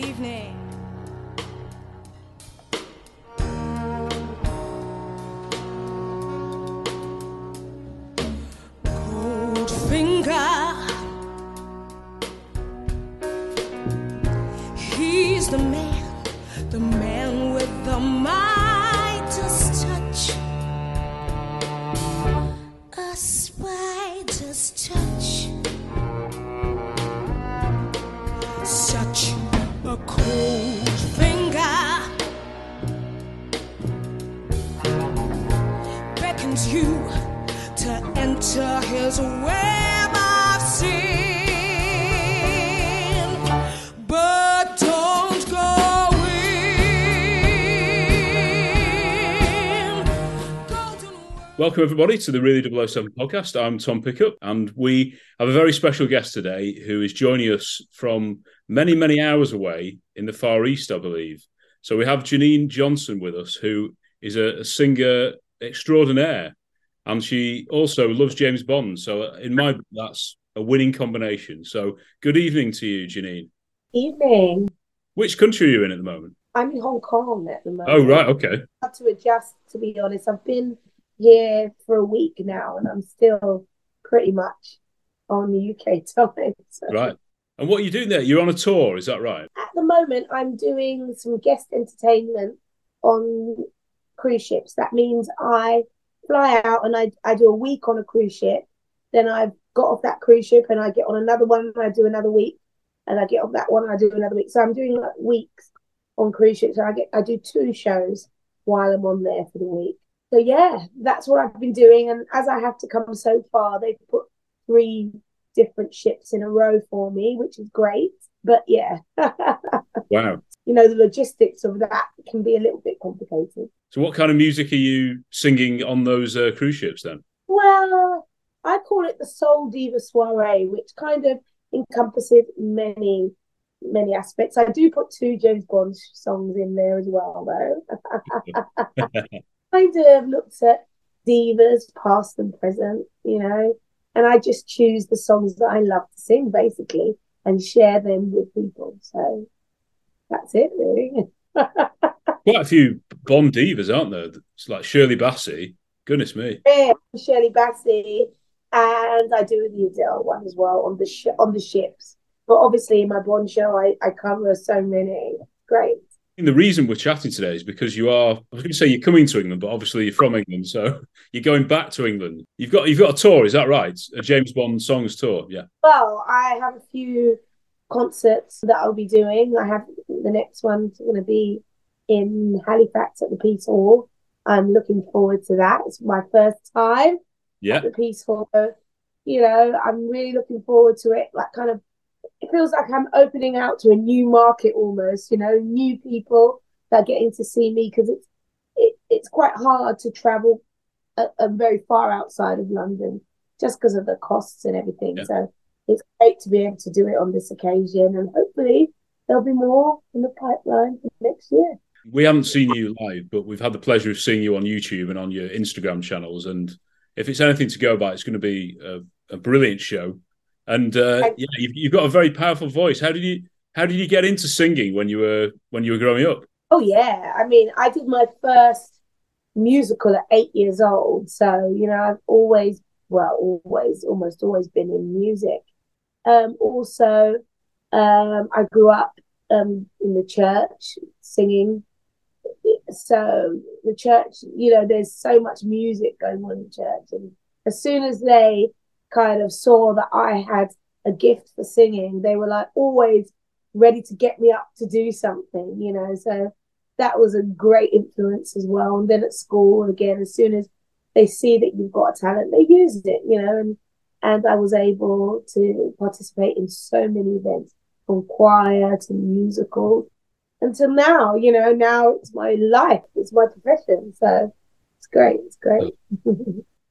evening. Welcome, everybody, to the Really 007 podcast. I'm Tom Pickup, and we have a very special guest today who is joining us from many, many hours away in the Far East, I believe. So we have Janine Johnson with us, who is a, a singer extraordinaire, and she also loves James Bond. So, uh, in my book, that's a winning combination. So, good evening to you, Janine. Evening. Which country are you in at the moment? I'm in Hong Kong at the oh, moment. Oh, right, okay. I had to adjust, to be honest. I've been here for a week now, and I'm still pretty much on the UK time. So Right. And what are you doing there? You're on a tour, is that right? At the moment, I'm doing some guest entertainment on cruise ships. That means I fly out and I, I do a week on a cruise ship. Then I've got off that cruise ship and I get on another one and I do another week. And I get off that one and I do another week. So I'm doing like weeks on cruise ships. So I get I do two shows while I'm on there for the week. So yeah, that's what I've been doing. And as I have to come so far, they've put three different ships in a row for me, which is great. But yeah, Wow. you know, the logistics of that can be a little bit complicated. So, what kind of music are you singing on those uh, cruise ships then? Well, I call it the Soul Diva Soiree, which kind of encompasses many, many aspects. I do put two James Bond songs in there as well, though. kind of looked at divas, past and present, you know, and I just choose the songs that I love to sing, basically, and share them with people. So that's it, really. Quite a few Bond divas, aren't there? It's like Shirley Bassey. Goodness me. Yeah, Shirley Bassey, and I do the Adele one as well on the sh- on the ships. But obviously, in my Bond show, I, I cover so many. Great. The reason we're chatting today is because you are. I was going to say you're coming to England, but obviously you're from England, so you're going back to England. You've got you've got a tour, is that right? A James Bond songs tour, yeah. Well, I have a few concerts that I'll be doing. I have the next one's going to be in Halifax at the Piece Hall. I'm looking forward to that. It's my first time Yeah, at the Piece Hall. You know, I'm really looking forward to it. Like, kind of, it feels like I'm opening out to a new market almost. You know, new people that are getting to see me because it's it, it's quite hard to travel a, a very far outside of London just because of the costs and everything. Yeah. So it's great to be able to do it on this occasion, and hopefully there'll be more in the pipeline for next year. We haven't seen you live, but we've had the pleasure of seeing you on YouTube and on your Instagram channels. And if it's anything to go by, it's going to be a, a brilliant show. And uh, yeah, you've, you've got a very powerful voice. How did you how did you get into singing when you were when you were growing up? Oh yeah, I mean, I did my first musical at eight years old, so you know, I've always, well, always, almost always been in music. Um, also, um, I grew up um, in the church singing. So the church, you know, there's so much music going on in church, and as soon as they kind of saw that I had a gift for singing, they were like always ready to get me up to do something, you know. So that was a great influence as well. And then at school, again, as soon as they see that you've got a talent, they use it, you know. And and I was able to participate in so many events, from choir to musical, until now. You know, now it's my life, it's my profession. So it's great. It's great.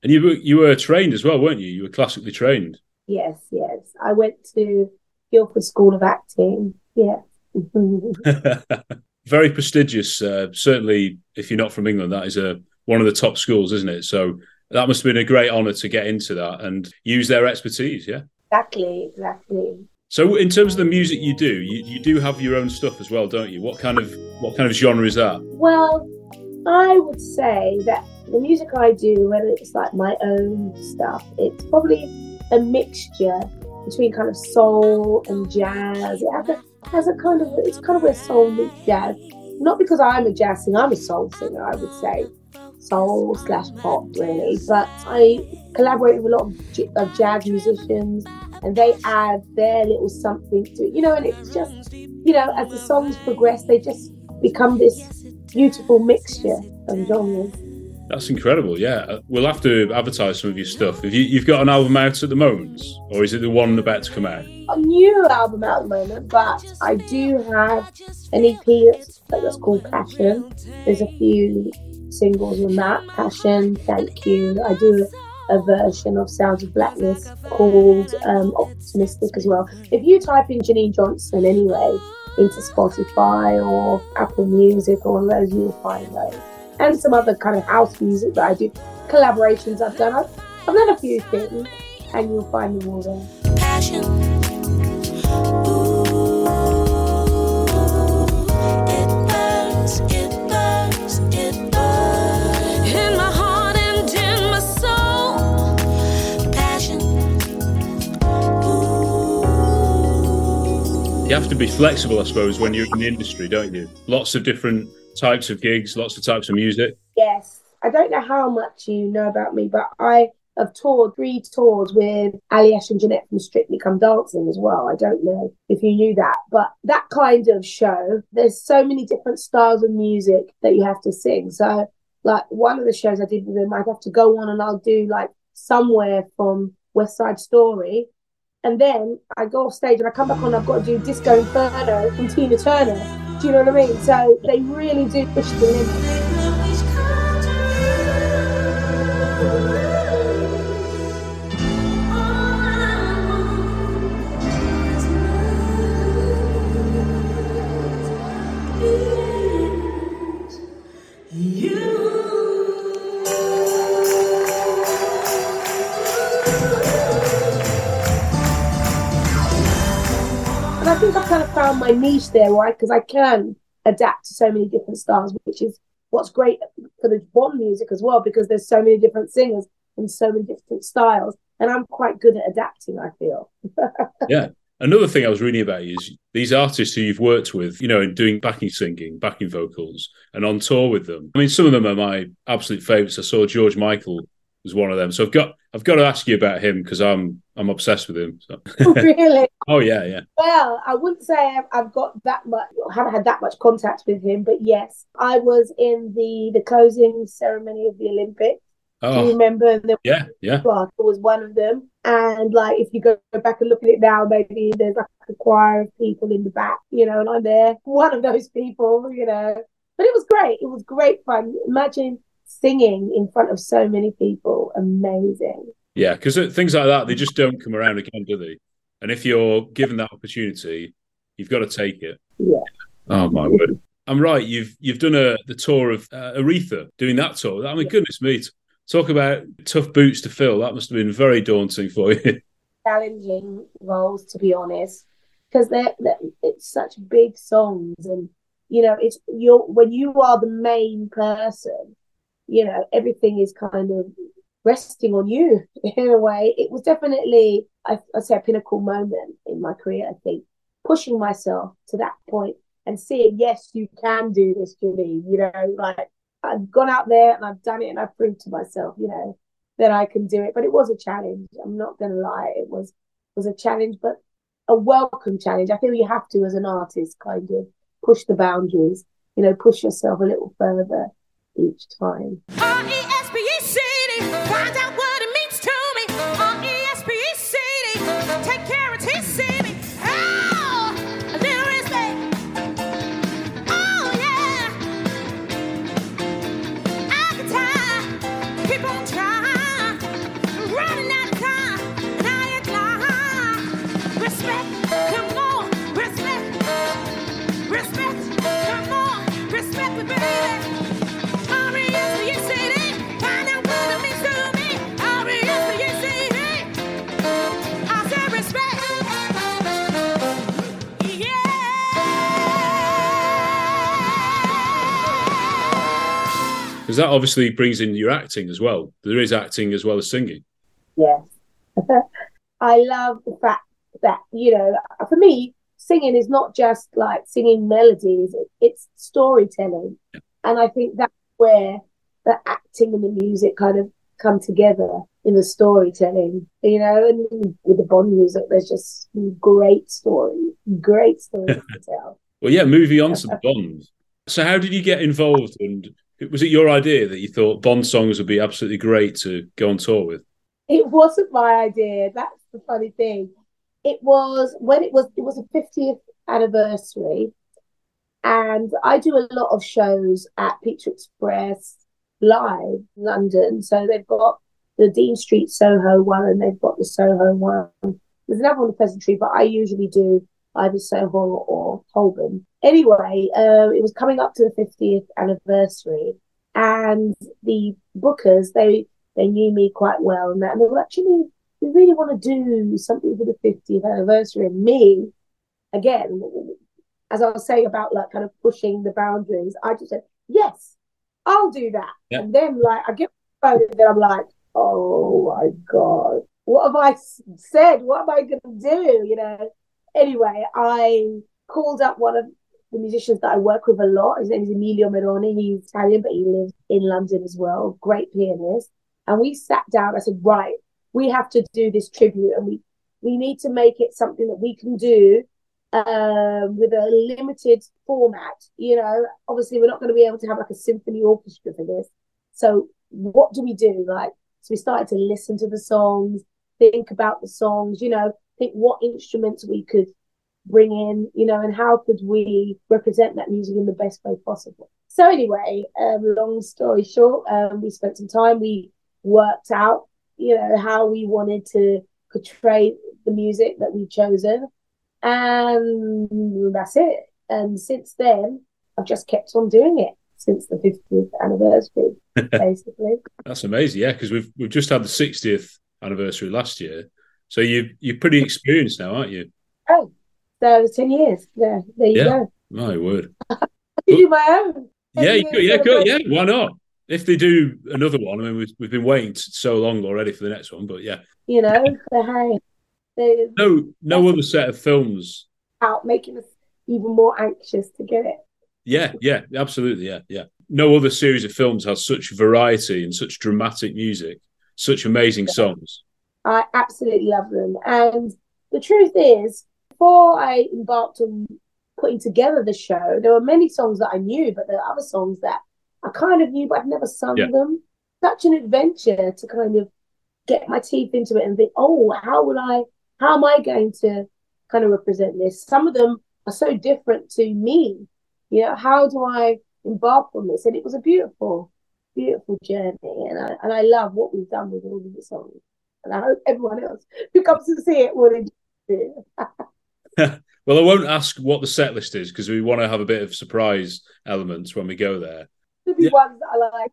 And you were you were trained as well, weren't you? You were classically trained. Yes, yes. I went to Guildford School of Acting. Yeah. Very prestigious. Uh, certainly, if you're not from England, that is a one of the top schools, isn't it? So that must have been a great honour to get into that and use their expertise. Yeah. Exactly. Exactly. So, in terms of the music you do, you, you do have your own stuff as well, don't you? What kind of what kind of genre is that? Well, I would say that the music I do, whether it's like my own stuff, it's probably a mixture between kind of soul and jazz. It has a, has a kind of it's kind of where soul meets jazz. Not because I'm a jazz singer, I'm a soul singer, I would say, soul slash pop really. But I collaborate with a lot of, j- of jazz musicians, and they add their little something to it, you know. And it's just you know, as the songs progress, they just become this beautiful mixture of genres. That's incredible. Yeah, we'll have to advertise some of your stuff. Have you you've got an album out at the moment, or is it the one about to come out? A new album out at the moment, but I do have an EP that's, that's called Passion. There's a few singles on that. Passion, Thank You. I do a version of Sounds of Blackness called um, Optimistic as well. If you type in Janine Johnson anyway into Spotify or Apple Music or those, you'll find those. And some other kind of house music that I did, collaborations I've done. I've, I've done a few things, and you'll find them all there. passion. Ooh, it burns, it burns, it burns in my heart and in my soul. Passion. Ooh. You have to be flexible, I suppose, when you're in the industry, don't you? Lots of different types of gigs, lots of types of music. Yes. I don't know how much you know about me, but I have toured three tours with Aljaž and Janette from Strictly Come Dancing as well. I don't know if you knew that, but that kind of show, there's so many different styles of music that you have to sing. So, like one of the shows I did with them, I'd have to go on and I'll do like somewhere from West Side Story. And then I go off stage and I come back on, I've got to do Disco Inferno from Tina Turner. Do you know what I mean? So they really do push the limits. I think I've kind of found my niche there, right? Because I can adapt to so many different styles, which is what's great for the Bond music as well, because there's so many different singers and so many different styles. And I'm quite good at adapting, I feel. Yeah. Another thing I was reading about is these artists who you've worked with, you know, in doing backing singing, backing vocals, and on tour with them. I mean, some of them are my absolute favourites. I saw George Michael was one of them, so I've got I've got to ask you about him because I'm I'm obsessed with him. So. Oh, really? oh yeah, yeah. Well, I wouldn't say I've, got that much, haven't had that much contact with him, but yes, I was in the the closing ceremony of the Olympics. Oh. Do you Oh remember the yeah, yeah. Clark was one of them. And like if you go back and look at it now, maybe there's like a choir of people in the back, you know, and I'm there, one of those people, you know. But it was great. It was great fun. Imagine singing in front of so many people. Amazing. Yeah, because things like that they just don't come around again, do they? And if you're given that opportunity, you've got to take it. Yeah. Oh my word! I'm right. You've you've done a the tour of uh, Aretha, doing that tour. I mean, Yeah. goodness me! Talk about tough boots to fill. That must have been very daunting for you. challenging roles to be honest because they're, they're it's such big songs and you know it's you're when you are the main person you know everything is kind of resting on you in a way it was definitely I, i'd say a pinnacle moment in my career i think pushing myself to that point and seeing yes you can do this Julie you know like i've gone out there and i've done it and i've proved to myself you know that I can do it. But it was a challenge. I'm not going to lie. It was was a challenge, but a welcome challenge. I feel you have to, as an artist, kind of push the boundaries. You know, push yourself a little further each time. Because that obviously brings in your acting as well. There is acting as well as singing. Yes. I love the fact that, you know, for me, singing is not just like singing melodies, it's storytelling. And I think that's where the acting and the music kind of come together in the storytelling, you know, and with the Bond music, there's just great story, great stories to tell. Well, yeah, moving on to the Bond. So, how did you get involved? And was it your idea that you thought Bond songs would be absolutely great to go on tour with? It wasn't my idea. That's the funny thing. It was when it was it was a 50th anniversary, and I do a lot of shows at Pizza Express live London. So they've got the Dean Street Soho one, and they've got the Soho one. There's another one in Pheasantry, but I usually do either Soho or Holborn. Anyway, uh, it was coming up to the 50th anniversary, and the bookers they they knew me quite well, and that and they were actually we really want to do something for the 50th anniversary. And me, again, as I was saying about like kind of pushing the boundaries, I just said yes, I'll do that. And then like I get my phone, and then I'm like, oh my god, what have I said? What am I going to do? You know. Anyway, I called up one of the musicians that I work with a lot. His name is Emilio Meroni. He's Italian, but he lives in London as well. Great pianist. And we sat down. I said, right, we have to do this tribute, and we we need to make it something that we can do um, with a limited format. You know, obviously, we're not going to be able to have like a symphony orchestra for this. So, what do we do? Like, so we started to listen to the songs, think about the songs. You know, think what instruments we could bring in. You know, and how could we represent that music in the best way possible. So anyway, um, long story short, um, we spent some time. We worked out, you know, how we wanted to portray the music that we've chosen. And that's it. And since then, I've just kept on doing it since the 50th anniversary, basically. That's amazing, yeah, because we've we've just had the 60th anniversary last year. So you you're pretty experienced now, aren't you? Oh, so 10 years. Yeah, there you Yeah. go. My word. I can do my own. 10 Yeah, you yeah, good, yeah. Why not? If they do another one, I mean, we've, we've been waiting so long already for the next one, but yeah, You know, hey, no, no other set of films. out making us even more anxious to get it. Yeah, yeah, absolutely, yeah, yeah. No other series of films has such variety and such dramatic music, such amazing songs. I absolutely love them. And the truth is, before I embarked on putting together the show, there were many songs that I knew, but there are other songs that I kind of knew, but I'd never sung Yeah. them. Such an adventure to kind of get my teeth into it and think, oh, how will I, how am I going to kind of represent this? Some of them are so different to me. You know, how do I embark on this? And it was a beautiful, beautiful journey. And I, and I love what we've done with all of the songs. And I hope everyone else who comes to see it will enjoy it. Well, I won't ask what the set list is because we want to have a bit of surprise elements when we go there. There'll be Yeah. ones that are like,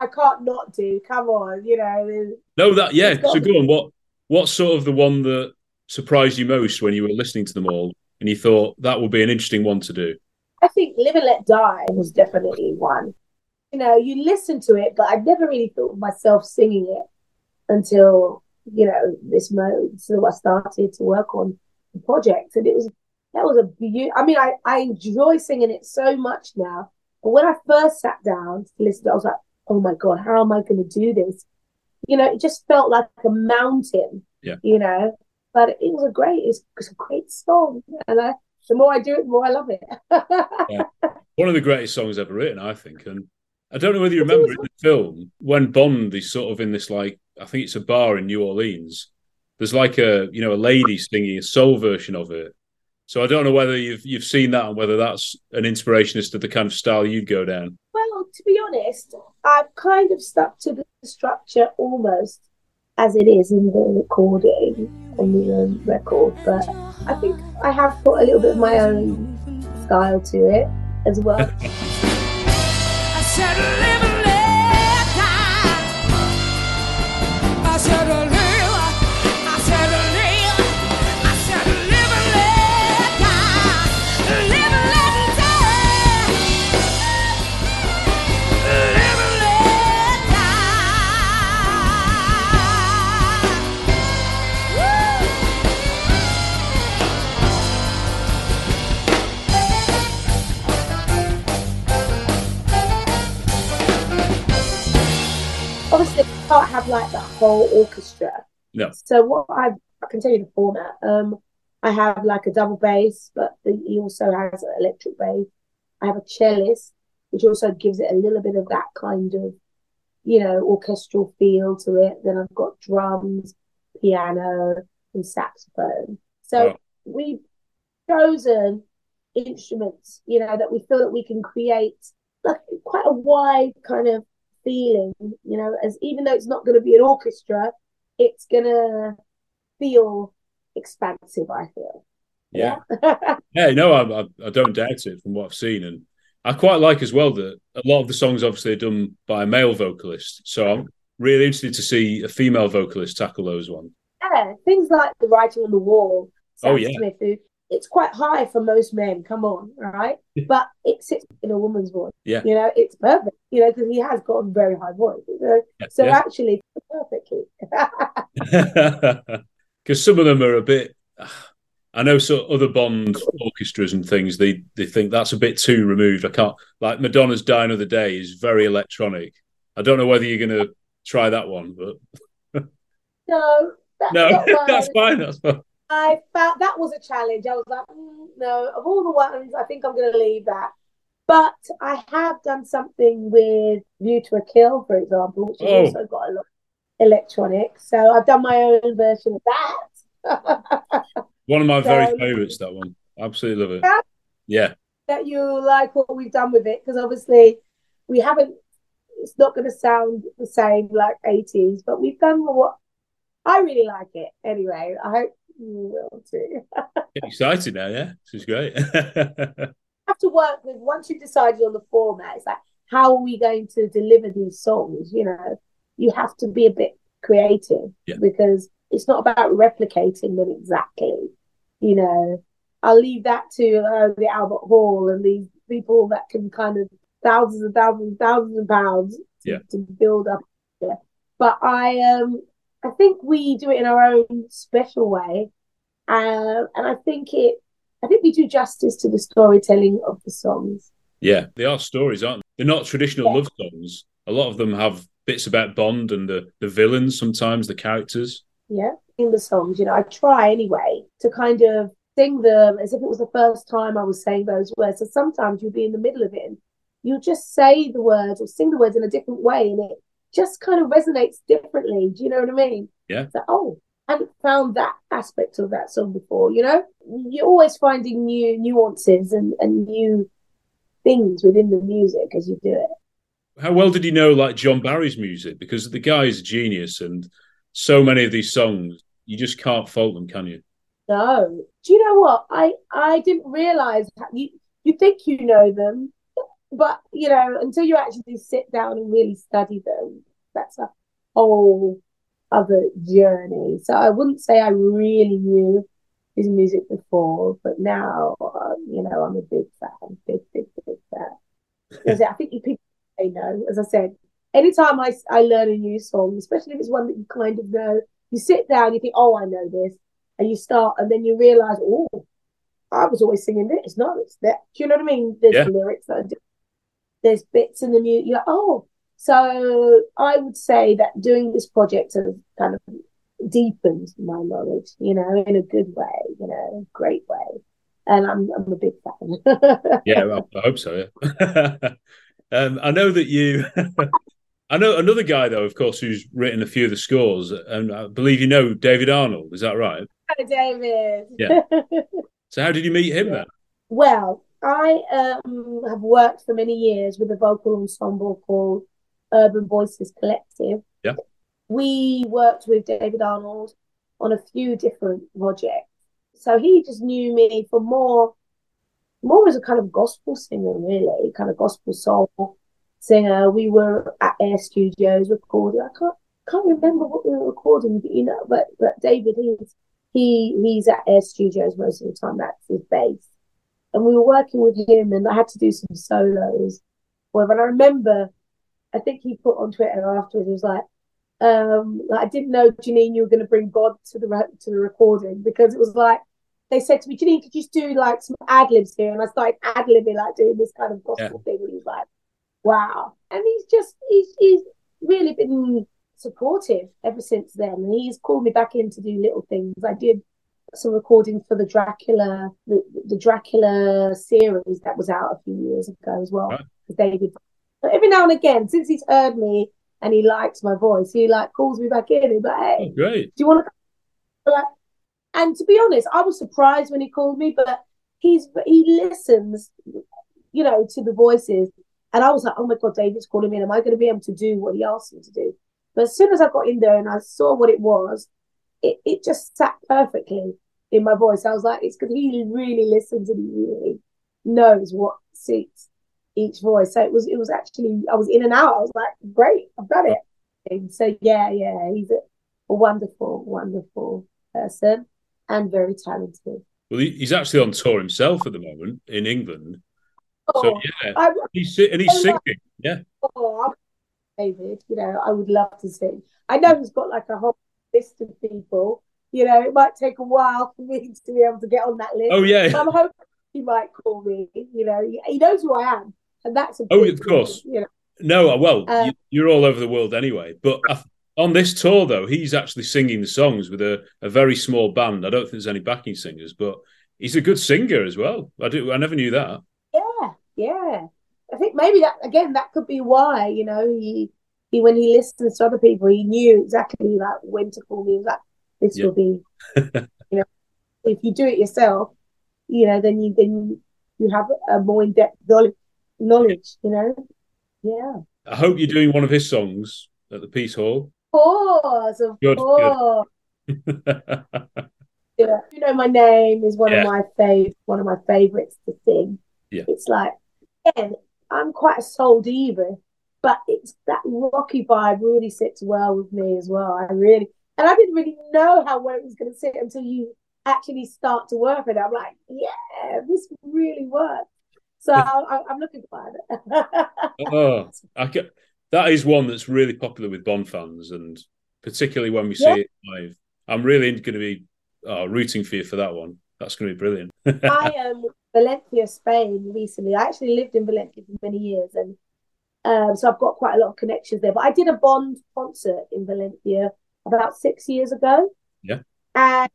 I can't not do. Come on, you know. No, that yeah. So go on. What what's sort of the one that surprised you most when you were listening to them all, and you thought that would be an interesting one to do? I think Live and Let Die was definitely one. You know, you listen to it, but I never really thought of myself singing it until, you know, this mode. So I started to work on the project. And it was, that was a beautiful, I mean, I, I enjoy singing it so much now. But when I first sat down to listen to it, I was like, oh my God, how am I going to do this? You know, it just felt like a mountain, Yeah. you know, but it was a great, it's, it's a great song. And I, the more I do it, the more I love it. One of the greatest songs ever written, I think. And I don't know whether you remember in the film when Bond is sort of in this like I think it's a bar in New Orleans. There's like a you know a lady singing a soul version of it. So I don't know whether you've you've seen that and whether that's an inspiration as to the kind of style you'd go down. Well, to be honest, I've kind of stuck to the structure almost as it is in the recording on the um, record, but I think I have put a little bit of my own style to it as well. have like the whole orchestra. No. So what I I can tell you the format. Um, I have like a double bass, but the, he also has an electric bass. I have a cellist, which also gives it a little bit of that kind of, you know, orchestral feel to it. Then I've got drums, piano, and saxophone. So Wow. we've chosen instruments, you know, that we feel that we can create like quite a wide kind of feeling, you know, as even though it's not going to be an orchestra, it's going to feel expansive, I feel. Yeah. Yeah, no, I, I, I don't doubt it from what I've seen, and I quite like as well that a lot of the songs obviously are done by a male vocalist. So I'm really interested to see a female vocalist tackle those ones. Yeah, things like the writing on the wall, oh, Sam Oh, yeah. Smith, who it's quite high for most men, come on, right? But it sits in a woman's voice. Yeah. You know, it's perfect, you know, because he has got a very high voice. you know. Yeah, So yeah. actually, perfectly. because some of them are a bit. I know so other Bond orchestras and things they they think that's a bit too removed. I can't like Madonna's "Die Another Day" is very electronic. I don't know whether you're going to try that one, but no, that's no, that's fine. That's fine. I felt that was a challenge. I was like, mm, no, of all the ones, I think I'm going to leave that. But I have done something with View to a Kill, for example, which has Oh. also got a lot of electronic. So I've done my own version of that. One of my very favourites. That one, absolutely love it. Yeah. Yeah, that you like what we've done with it, because obviously we haven't. It's not going to sound the same like 80s, but we've done what I really like it anyway. I hope you will too. Excited now. Yeah, this is great. have to work with once you've decided on the format. It's like how are we going to deliver these songs? You know, you have to be a bit creative Yeah. because it's not about replicating them exactly. You know, I'll leave that to uh, the Albert Hall and these people that can kind of thousands and thousands and thousands of pounds to, Yeah. to build up. Yeah. But I um I think we do it in our own special way. Um, and I think it I think we do justice to the storytelling of the songs. yeah, they are stories, aren't they? They're not traditional Yeah. love songs. A lot of them have bits about Bond and the the villains. Sometimes the characters. Yeah. In the songs, you know, I try anyway to kind of sing them as if it was the first time I was saying those words. So sometimes you'll be in the middle of it and you'll just say the words or sing the words in a different way and it just kind of resonates differently. Do you know what I mean? Yeah. So, oh, I hadn't found that aspect of that song before, you know? You're always finding new nuances and, and new things within the music as you do it. How well did you know like John Barry's music? Because the guy is a genius, and so many of these songs you just can't fault them, can you? No. Do you know what? I I didn't realize you you think you know them, but you know until you actually sit down and really study them, that's a whole other journey. So I wouldn't say I really knew his music before, but now uh, you know I'm a big fan, big big big fan. As I think you people no, as I said, anytime I I learn a new song, especially if it's one that you kind of know, you sit down, you think, oh, I know this and you start and then you realize oh i was always singing this no it's that do you know what i mean there's Yeah. lyrics that are di- there's bits in the music you're like oh so i would say that doing this project has kind of deepened my knowledge you know in a good way you know great way and i'm i'm a big fan Yeah, well, I hope so. Yeah. um, I know that you. I know another guy though, of course, who's written a few of the scores, and I believe you know David Arnold. Is that right? Hi, david Yeah. So how did you meet him then? Well, I um, have worked for many years with a vocal ensemble called Urban Voices Collective. Yeah. We worked with David Arnold on a few different projects. So he just knew me for more, more as a kind of gospel singer, really, kind of gospel soul singer. We were at Air Studios recording. I can't can't remember what we were recording, but you know, but but David, he's he he's at Air Studios most of the time. That's his base, and we were working with him, and I had to do some solos. Well, but I remember, I think he put on Twitter afterwards. It was like, um, like I didn't know Janine, you were going to bring God to the re- to the recording because it was like they said to me, Janine, could you just do like some ad libs here? And I started ad libbing, like doing this kind of gospel thing. And he was like, wow. And he's just, he's, he's really been supportive ever since then. And he's called me back in to do little things. I did some recording for the Dracula, the, the Dracula series that was out a few years ago as well. Right. David. But every now and again, since he's heard me and he likes my voice, he like calls me back in. He's like, hey, Oh, great. do you want to like and to be honest i was surprised when he called me but he's he listens you know to the voices and i was like oh my god david's calling me am i going to be able to do what he asked me to do but as soon as i got in there and i saw what it was it, it just sat perfectly in my voice i was like it's because he really listens and he really knows what suits each voice so it was it was actually i was in and out i was like great i've got it and so yeah yeah he's a, a wonderful wonderful person and very talented. Well, he's actually on tour himself at the moment in England. Oh, So yeah, I, he's and he's I singing. love- Yeah. oh, David, you know, I would love to sing. I know he's got like a whole list of people. You know, it might take a while for me to be able to get on that list. Oh yeah. But I'm hoping he might call me. You know, he, knows who I am, and that's a Oh, of course. thing, You know, No, well, Uh, you, you're all over the world anyway. But on this tour, though, he's actually singing the songs with a, a very small band. I don't think there's any backing singers, but he's a good singer as well. I do. I never knew that. yeah, yeah. I think maybe that again, that could be why. You know, he he when he listens to other people, he knew exactly like when to call me. He was like, this Yeah. will be, you know, if you do it yourself, you know, then you then you have a more in depth knowledge. Knowledge, you know. Yeah. I hope you're doing one of his songs at the Piece Hall. Of course, of Good, good. course. Yeah. You know, my name is one Yeah. of my fav one of my favorites to sing. Yeah. It's like, again, I'm quite a soul diva, but it's that rocky vibe really sits well with me as well. I really, and I didn't really know how well it was going to sit until you actually start to work with it. I'm like, yeah, this really works. So I, I'm looking forward it. oh, that is one that's really popular with Bond fans, and particularly when we see Yeah. it live. I'm really going to be oh, rooting for you for that one. That's going to be brilliant. I um, am Valencia, Spain recently. I actually lived in Valencia for many years, and um, so I've got quite a lot of connections there. But I did a Bond concert in Valencia about six years ago. Yeah. And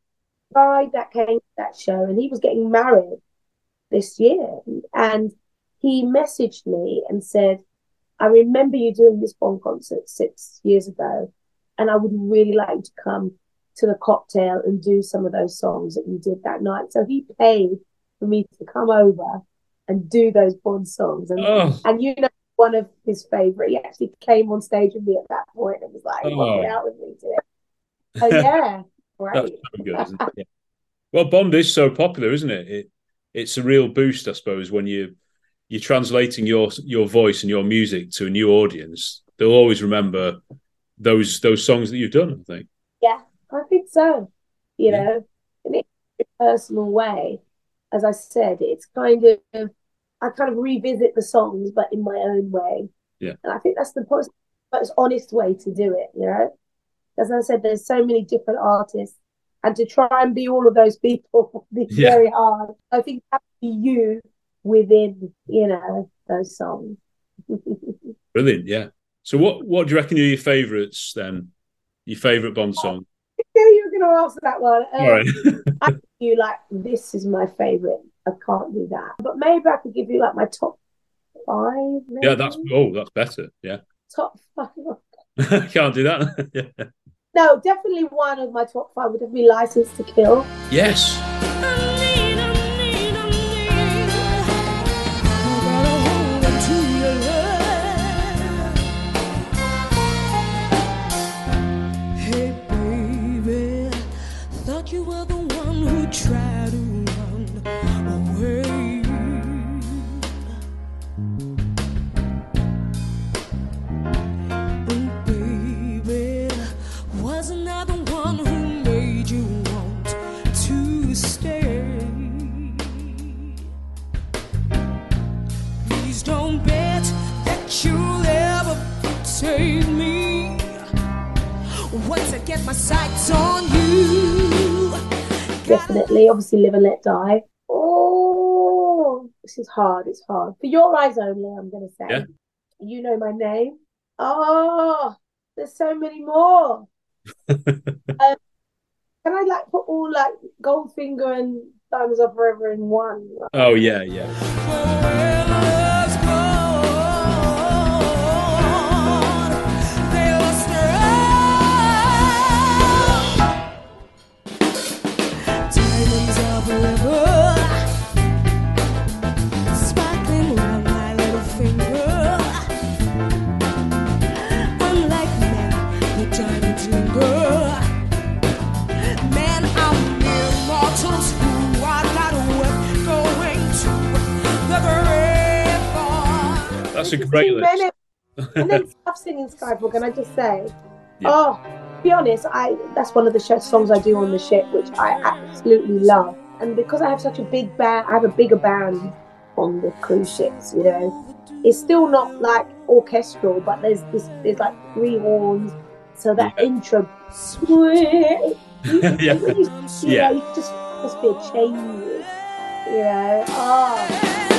the guy that came to that show, and he was getting married this year, and he messaged me and said, "I remember you doing this Bond concert six years ago, and I would really like you to come." To the cocktail and do some of those songs that you did that night. So he paid for me to come over and do those Bond songs. And oh, and you know, one of his favorite, he actually came on stage with me at that point and was like, Oh. Out with me today." Oh, so yeah, that's great. so good. Yeah. Well, Bond is so popular, isn't it? It it's a real boost, I suppose, when you you're translating your your voice and your music to a new audience. They'll always remember those those songs that you've done. I think. Yeah, I think so. You Yeah. know, in a personal way, as I said, it's kind of I kind of revisit the songs, but in my own way. Yeah. and I think that's the most, most honest way to do it. You know, as I said, there's so many different artists, and to try and be all of those people is Yeah. very hard. I think to be you within, you know, those songs. Brilliant, yeah. So, what what do you reckon are your favourites then? Your favourite Bond song? Yeah, you were going to ask that one. Um, right. You like this is my favorite. I can't do that, but maybe I could give you like my top five. Maybe? yeah, that's oh, that's better. Yeah, top five. can't do that. yeah. No, definitely one of my top five would have been License to Kill. Yes. Get my sights on you, Definitely, obviously, Live and Let Die. Oh, this is hard. It's hard for your eyes only. I'm going to say. Yeah. You know my name. Oh, there's so many more. um, can I like put all like Goldfinger and Diamonds Are Forever in one? Oh yeah, yeah. That's a great list. and then Stuff Singing Skyfall, can I just say? Yeah. Oh, to be honest, I that's one of the songs I do on the ship, which I absolutely love. And because I have such a big band, I have a bigger band on the cruise ships. You know, it's still not like orchestral, but there's this, there's like three horns. So that Yeah. intro, sweet. Yeah. you, you Yeah. know, you just must be a changes. You know, oh.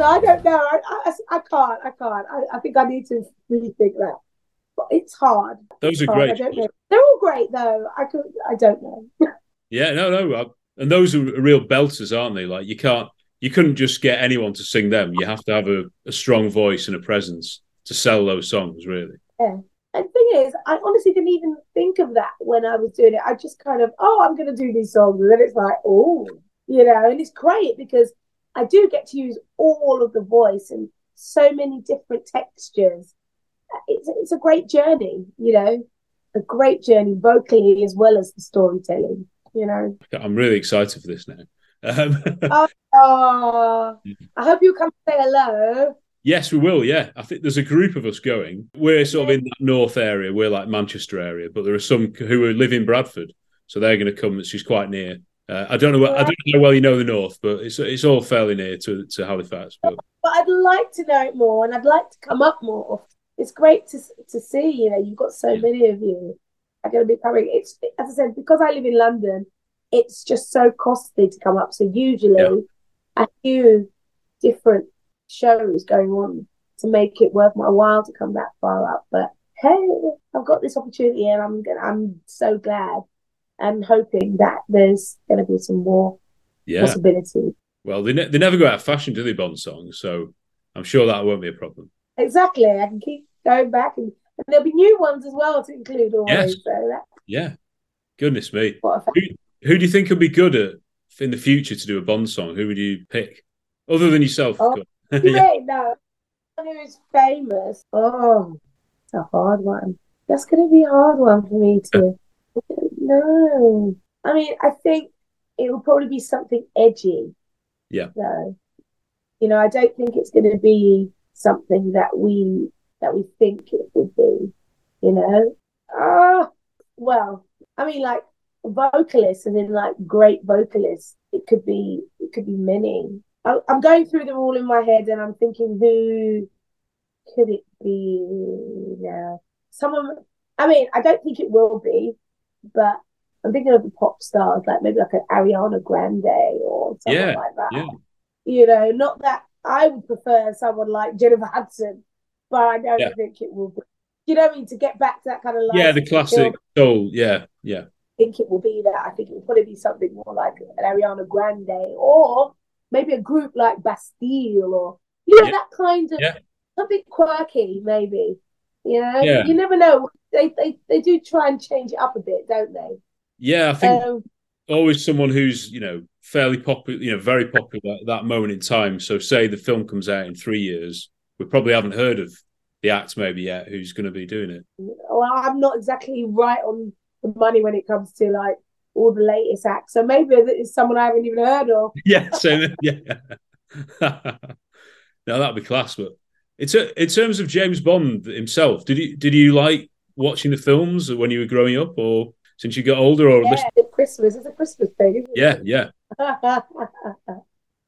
So I don't know. I, I, I can't. I can't. I, I think I need to rethink that. But it's hard. Those are Hard. Great. They're all great though. I could. I don't know. Yeah, no, no, I- and those are real belters, aren't they? Like you can't, you couldn't just get anyone to sing them. You have to have a, a strong voice and a presence to sell those songs, really. Yeah. And the thing is, I honestly didn't even think of that when I was doing it. I just kind of, oh, I'm going to do these songs, and then it's like, oh, you know, and it's great because I do get to use all of the voice and so many different textures. It's it's a great journey, you know, a great journey vocally as well as the storytelling. You know, I'm really excited for this now. Um, oh, I hope you come say hello. yes, we will. Yeah, I think there's a group of us going. We're sort of in that north area. We're like Manchester area, but there are some who live in Bradford, so they're going to come. She's quite near. Uh, I don't know. I don't know how well you know the north, but it's it's all fairly near to to Halifax. But but I'd like to know it more, and I'd like to come up more. It's great to to see. You know, you've got so Yeah. many of you are going to be coming. It's as I said, because I live in London, it's just so costly to come up. So usually, Yeah. a few different shows going on to make it worth my while to come that far up. But hey, I've got this opportunity and I'm gonna, I'm so glad and hoping that there's going to be some more Yeah. possibility. Well, they, ne- they never go out of fashion, do they, Bond songs? So I'm sure that won't be a problem. Exactly. I can keep going back and, and there'll be new ones as well to include always. Yes. So that's Yeah. Goodness me. Who, who do you think would be good at in the future to do a Bond song? Who would you pick? Other than yourself, Oh. Yeah. know who is famous. Oh, it's a hard one. That's going to be a hard one for me to. I. I mean, I think it will probably be something edgy. Yeah. So, you know, I don't think it's going to be something that we that we think it would be. You know, ah, well, I mean, like vocalists, and then like great vocalists, it could be it could be many. I, I'm going through them all in my head, and I'm thinking, who could it be now? Someone. I mean, I don't think it will be, but I'm thinking of the pop stars, like maybe like an Ariana Grande or something Yeah, like that. yeah. You know, not that I would prefer someone like Jennifer Hudson, but I don't Yeah. think it will be. You know what I mean? To get back to that kind of like Yeah, the classic soul. Yeah, yeah. I think it will be that. I think it will probably be something more like an Ariana Grande or maybe a group like Bastille or you know Yeah. that kind of something quirky maybe. You know, Yeah. you never know. They, they they do try and change it up a bit, don't they? Yeah, I think Um, always someone who's, you know, fairly popular, you know, very popular at that moment in time. So say the film comes out in three years, we probably haven't heard of the act maybe yet who's going to be doing it. well, I'm not exactly right on the money when it comes to like all the latest acts. So maybe it's someone I haven't even heard of. Yeah, same. Yeah. no, that'd be class. But it's a, in terms of James Bond himself. Did you did you like watching the films when you were growing up, or since you got older, or Yeah, listen? Christmas. It's a Christmas thing. Isn't it? Yeah, yeah,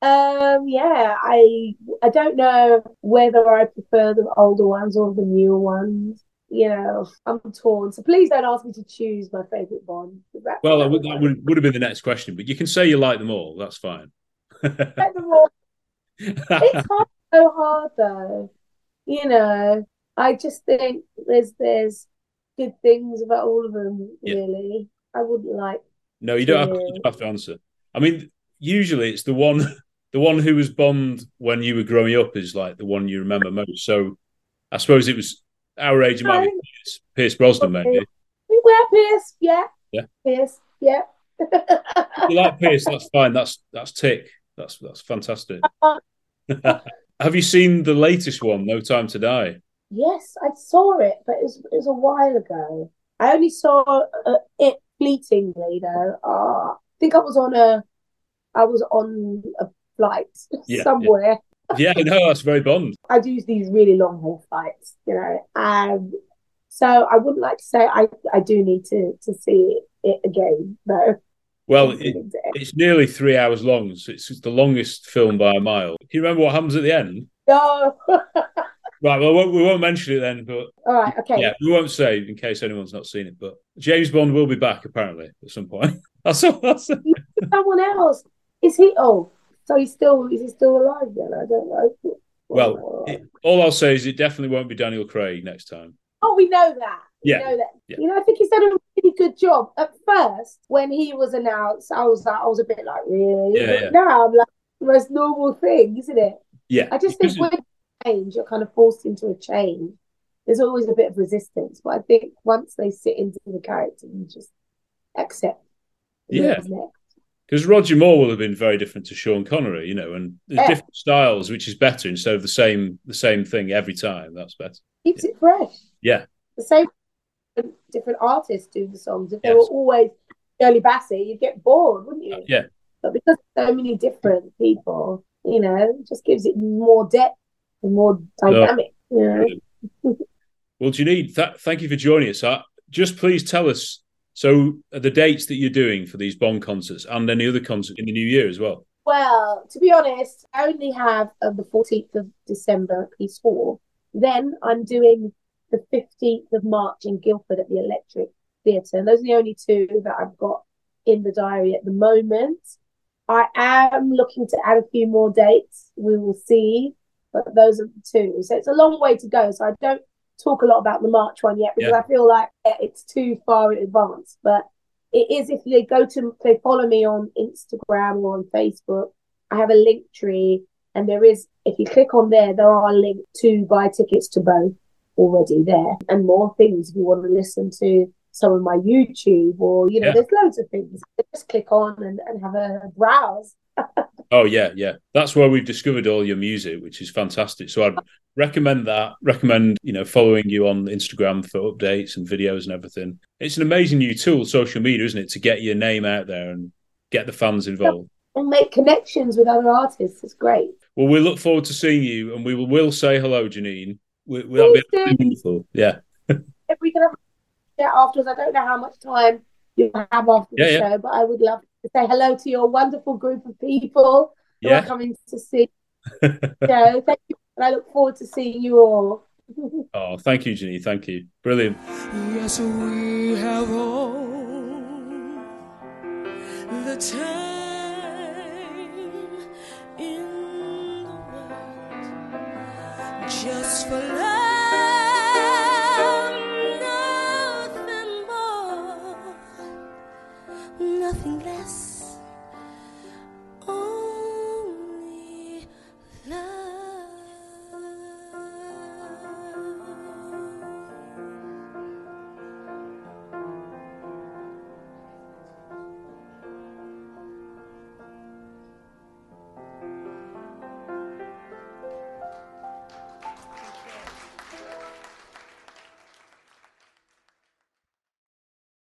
um, yeah, I I don't know whether I prefer the older ones or the newer ones. You know, I'm torn. So please don't ask me to choose my favorite Bond. Well, that would, that would, would have been the next question, but you can say you like them all. That's fine. Like them all. It's hard, so hard though. You know, I just think there's there's good things about all of them. Yeah. Really, I wouldn't like. no, you don't have, you don't have to answer. I mean, usually it's the one, the one who was Bond when you were growing up is like the one you remember most. So, I suppose it was our age. It might be Pierce, Pierce Brosnan, maybe. Well, Pierce, yeah, Yeah. Pierce, yeah. If you like Pierce, that's fine. That's that's tick. That's that's fantastic. Uh, Have you seen the latest one, No Time to Die? Yes, I saw it, but it was, it was a while ago. I only saw uh, it fleetingly, though. Ah, I think I was on a, I was on a flight Yeah, somewhere. Yeah, no, that's very Bond. I do these really long haul flights, you know, and so I wouldn't like to say I, I do need to to see it again, though. Well, it, it's nearly three hours long. So it's the longest film by a mile. Can you remember what happens at the end? no. Right. Well, we won't, we won't mention it then, but All right, okay. yeah, we won't say in case anyone's not seen it. But James Bond will be back apparently at some point. That's all. That's Someone else is he? Oh, so he's still is he still alive then? I don't know. well. It, all I'll say is it definitely won't be Daniel Craig next time. Oh, we know that. We Yeah. know that. Yeah. You know, I think done a really good job. At first, when he was announced, I was like, I was a bit like, really? Yeah, yeah. Now I'm like, the most normal thing, isn't it? Yeah, I just think when you change, you're kind of forced into a change. There's always a bit of resistance, but I think once they sit into the character, you just accept. Yeah. because Roger Moore will have been very different to Sean Connery, you know, and Yeah. different styles, which is better instead of the same the same thing every time. That's better. Keeps it fresh. Yeah, the same different artists do the songs. If they were always Shirley Bassey, you'd get bored, wouldn't you? yeah. But because so many different people, you know, it just gives it more depth and more dynamic. You know? Well, Janine, th- thank you for joining us. Uh, just please tell us so the dates that you're doing for these Bond concerts and any other concert in the new year as well. Well, to be honest, I only have uh, the 14th of December at Piece Hall. Then I'm doing the 15th of March in Guildford at the Electric Theatre. And those are the only two that I've got in the diary at the moment. I am looking to add a few more dates. We will see. But those are the two. So it's a long way to go. So I don't talk a lot about the March one yet because Yeah. I feel like it's too far in advance. But it is if they go to they follow me on Instagram or on Facebook, I have a link tree, and there is if you click on there, there are links to buy tickets to both already there, and more things if you want to listen to some of my YouTube or you know, Yeah. there's loads of things. Just click on and, and have a browse. Oh yeah, yeah. That's where we've discovered all your music, which is fantastic. So I'd recommend that. Recommend you know following you on Instagram for updates and videos and everything. It's an amazing new tool, social media, isn't it, to get your name out there and get the fans involved. And make connections with other artists. It's great. Well, we look forward to seeing you, and we will, will say hello, Janine. We, we, that'll be Please do. wonderful. Yeah, if we can have a chat afterwards, I don't know how much time you have after the Yeah, yeah. show, but I would love to say hello to your wonderful group of people who are yeah. coming to see the show. Thank you, and I look forward to seeing you all. Oh, thank you, Janine. Thank you. Brilliant. Yes, we have all the time